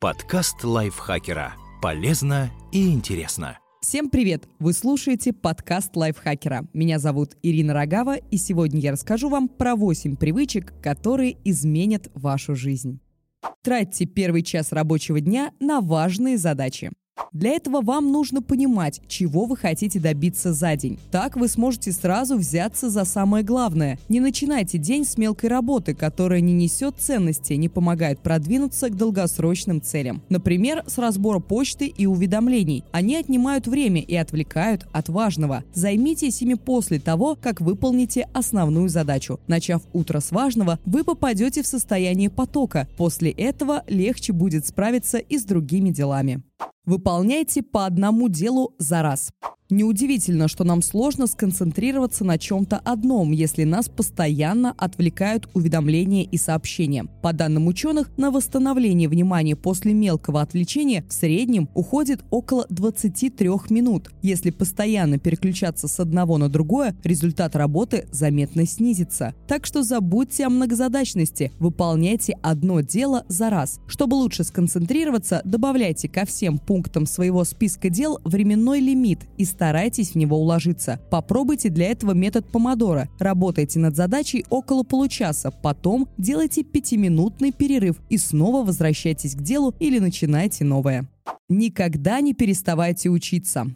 Подкаст лайфхакера. Полезно и интересно. Всем привет! Вы слушаете подкаст лайфхакера. Меня зовут Ирина Рогава, и сегодня я расскажу вам про 8 привычек, которые изменят вашу жизнь. Тратьте первый час рабочего дня на важные задачи. Для этого вам нужно понимать, чего вы хотите добиться за день. Так вы сможете сразу взяться за самое главное. Не начинайте день с мелкой работы, которая не несет ценности, не помогает продвинуться к долгосрочным целям. Например, с разбора почты и уведомлений. Они отнимают время и отвлекают от важного. Займитесь ими после того, как выполните основную задачу. Начав утро с важного, вы попадете в состояние потока. После этого легче будет справиться и с другими делами. Выполняйте по одному делу за раз. Неудивительно, что нам сложно сконцентрироваться на чем-то одном, если нас постоянно отвлекают уведомления и сообщения. По данным ученых, на восстановление внимания после мелкого отвлечения в среднем уходит около 23 минут. Если постоянно переключаться с одного на другое, результат работы заметно снизится. Так что забудьте о многозадачности, выполняйте одно дело за раз. Чтобы лучше сконцентрироваться, добавляйте ко всем пунктам своего списка дел временной лимит и старайтесь в него уложиться. Попробуйте для этого метод помодора. Работайте над задачей около получаса, потом делайте пятиминутный перерыв и снова возвращайтесь к делу или начинайте новое. Никогда не переставайте учиться.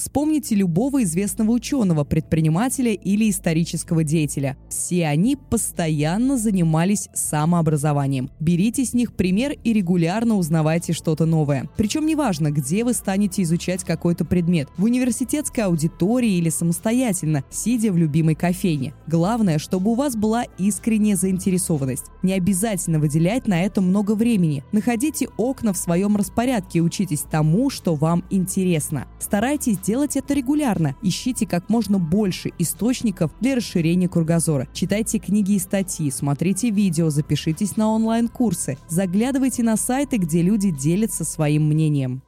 Вспомните любого известного ученого, предпринимателя или исторического деятеля. Все они постоянно занимались самообразованием. Берите с них пример и регулярно узнавайте что-то новое. Причем неважно, где вы станете изучать какой-то предмет – в университетской аудитории или самостоятельно, сидя в любимой кофейне. Главное, чтобы у вас была искренняя заинтересованность. Не обязательно выделять на это много времени. Находите окна в своем распорядке и учитесь тому, что вам интересно. Старайтесь делать это регулярно. Ищите как можно больше источников для расширения кругозора. Читайте книги и статьи, смотрите видео, запишитесь на онлайн-курсы. Заглядывайте на сайты, где люди делятся своим мнением.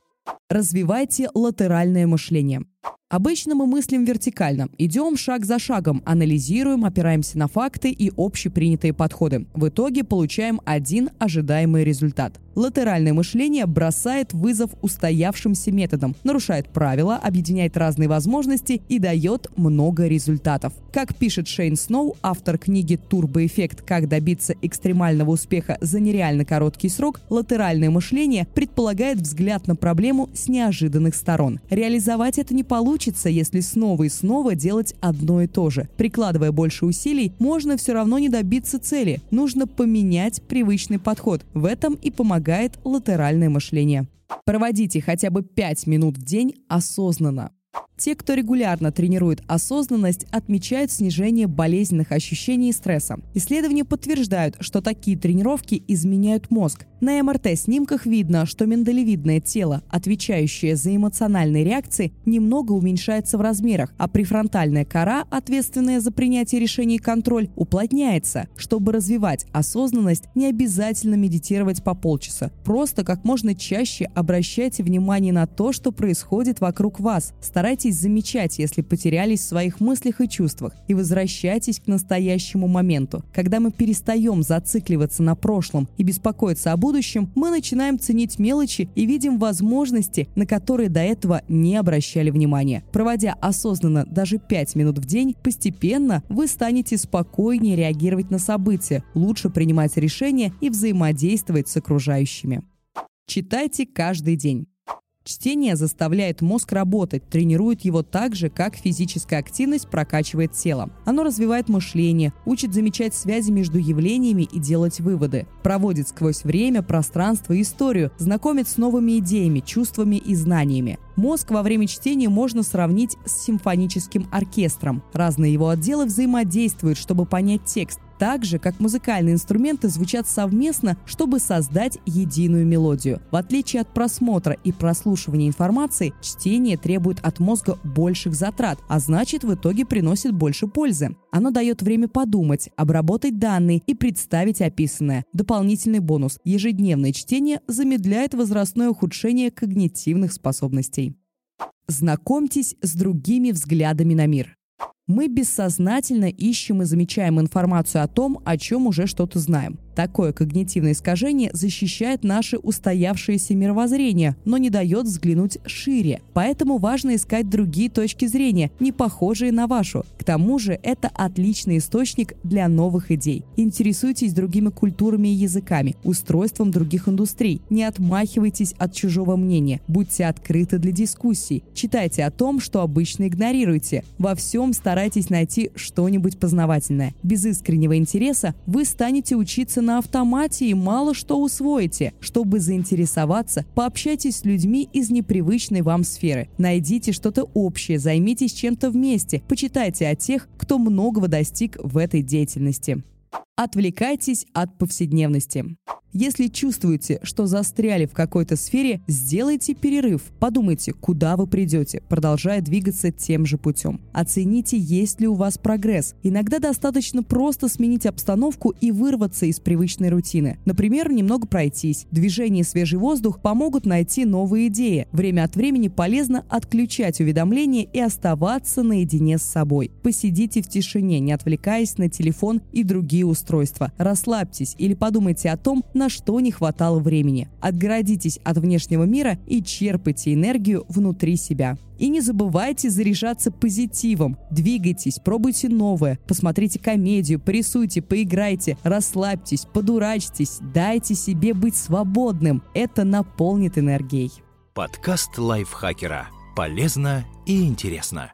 Развивайте латеральное мышление. Обычно мы мыслим вертикально. Идем шаг за шагом, анализируем, опираемся на факты и общепринятые подходы. В итоге получаем один ожидаемый результат. Латеральное мышление бросает вызов устоявшимся методам, нарушает правила, объединяет разные возможности и дает много результатов. Как пишет Шейн Сноу, автор книги «Турбоэффект. Как добиться экстремального успеха за нереально короткий срок», латеральное мышление предполагает взгляд на проблему с неожиданных сторон. Реализовать это не получится, если снова и снова делать одно и то же. Прикладывая больше усилий, можно все равно не добиться цели. Нужно поменять привычный подход. В этом и помогает латеральное мышление. Проводите хотя бы 5 минут в день осознанно. Те, кто регулярно тренирует осознанность, отмечают снижение болезненных ощущений и стресса. Исследования подтверждают, что такие тренировки изменяют мозг. На МРТ-снимках видно, что миндалевидное тело, отвечающее за эмоциональные реакции, немного уменьшается в размерах, а префронтальная кора, ответственная за принятие решений и контроль, уплотняется. Чтобы развивать осознанность, не обязательно медитировать по полчаса. Просто как можно чаще обращайте внимание на то, что происходит вокруг вас. Старайтесь Старайтесь замечать, если потерялись в своих мыслях и чувствах, и возвращайтесь к настоящему моменту. Когда мы перестаем зацикливаться на прошлом и беспокоиться о будущем, мы начинаем ценить мелочи и видим возможности, на которые до этого не обращали внимания. Проводя осознанно даже 5 минут в день, постепенно вы станете спокойнее реагировать на события, лучше принимать решения и взаимодействовать с окружающими. Читайте каждый день. Чтение заставляет мозг работать, тренирует его так же, как физическая активность прокачивает тело. Оно развивает мышление, учит замечать связи между явлениями и делать выводы, проводит сквозь время, пространство и историю, знакомит с новыми идеями, чувствами и знаниями. Мозг во время чтения можно сравнить с симфоническим оркестром. Разные его отделы взаимодействуют, чтобы понять текст, так же, как музыкальные инструменты звучат совместно, чтобы создать единую мелодию. В отличие от просмотра и прослушивания информации, чтение требует от мозга больших затрат, а значит в итоге приносит больше пользы. Оно дает время подумать, обработать данные и представить описанное. Дополнительный бонус – ежедневное чтение замедляет возрастное ухудшение когнитивных способностей. Знакомьтесь с другими взглядами на мир. Мы бессознательно ищем и замечаем информацию о том, о чем уже что-то знаем. Такое когнитивное искажение защищает наше устоявшееся мировоззрение, но не дает взглянуть шире. Поэтому важно искать другие точки зрения, не похожие на вашу. К тому же это отличный источник для новых идей. Интересуйтесь другими культурами и языками, устройством других индустрий. Не отмахивайтесь от чужого мнения. Будьте открыты для дискуссий. Читайте о том, что обычно игнорируете. Во всем старайтесь найти что-нибудь познавательное. Без искреннего интереса вы станете учиться на автомате и мало что усвоите. Чтобы заинтересоваться, пообщайтесь с людьми из непривычной вам сферы. Найдите что-то общее, займитесь чем-то вместе, почитайте о тех, кто многого достиг в этой деятельности. Отвлекайтесь от повседневности. Если чувствуете, что застряли в какой-то сфере, сделайте перерыв. Подумайте, куда вы придете, продолжая двигаться тем же путем. Оцените, есть ли у вас прогресс. Иногда достаточно просто сменить обстановку и вырваться из привычной рутины. Например, немного пройтись. Движение и свежий воздух помогут найти новые идеи. Время от времени полезно отключать уведомления и оставаться наедине с собой. Посидите в тишине, не отвлекаясь на телефон и другие устройства. Расслабьтесь или подумайте о том, на что не хватало времени. Отгородитесь от внешнего мира и черпайте энергию внутри себя. И не забывайте заряжаться позитивом. Двигайтесь, пробуйте новое, посмотрите комедию, порисуйте, поиграйте, расслабьтесь, подурачьтесь, дайте себе быть свободным. Это наполнит энергией. Подкаст лайфхакера. Полезно и интересно.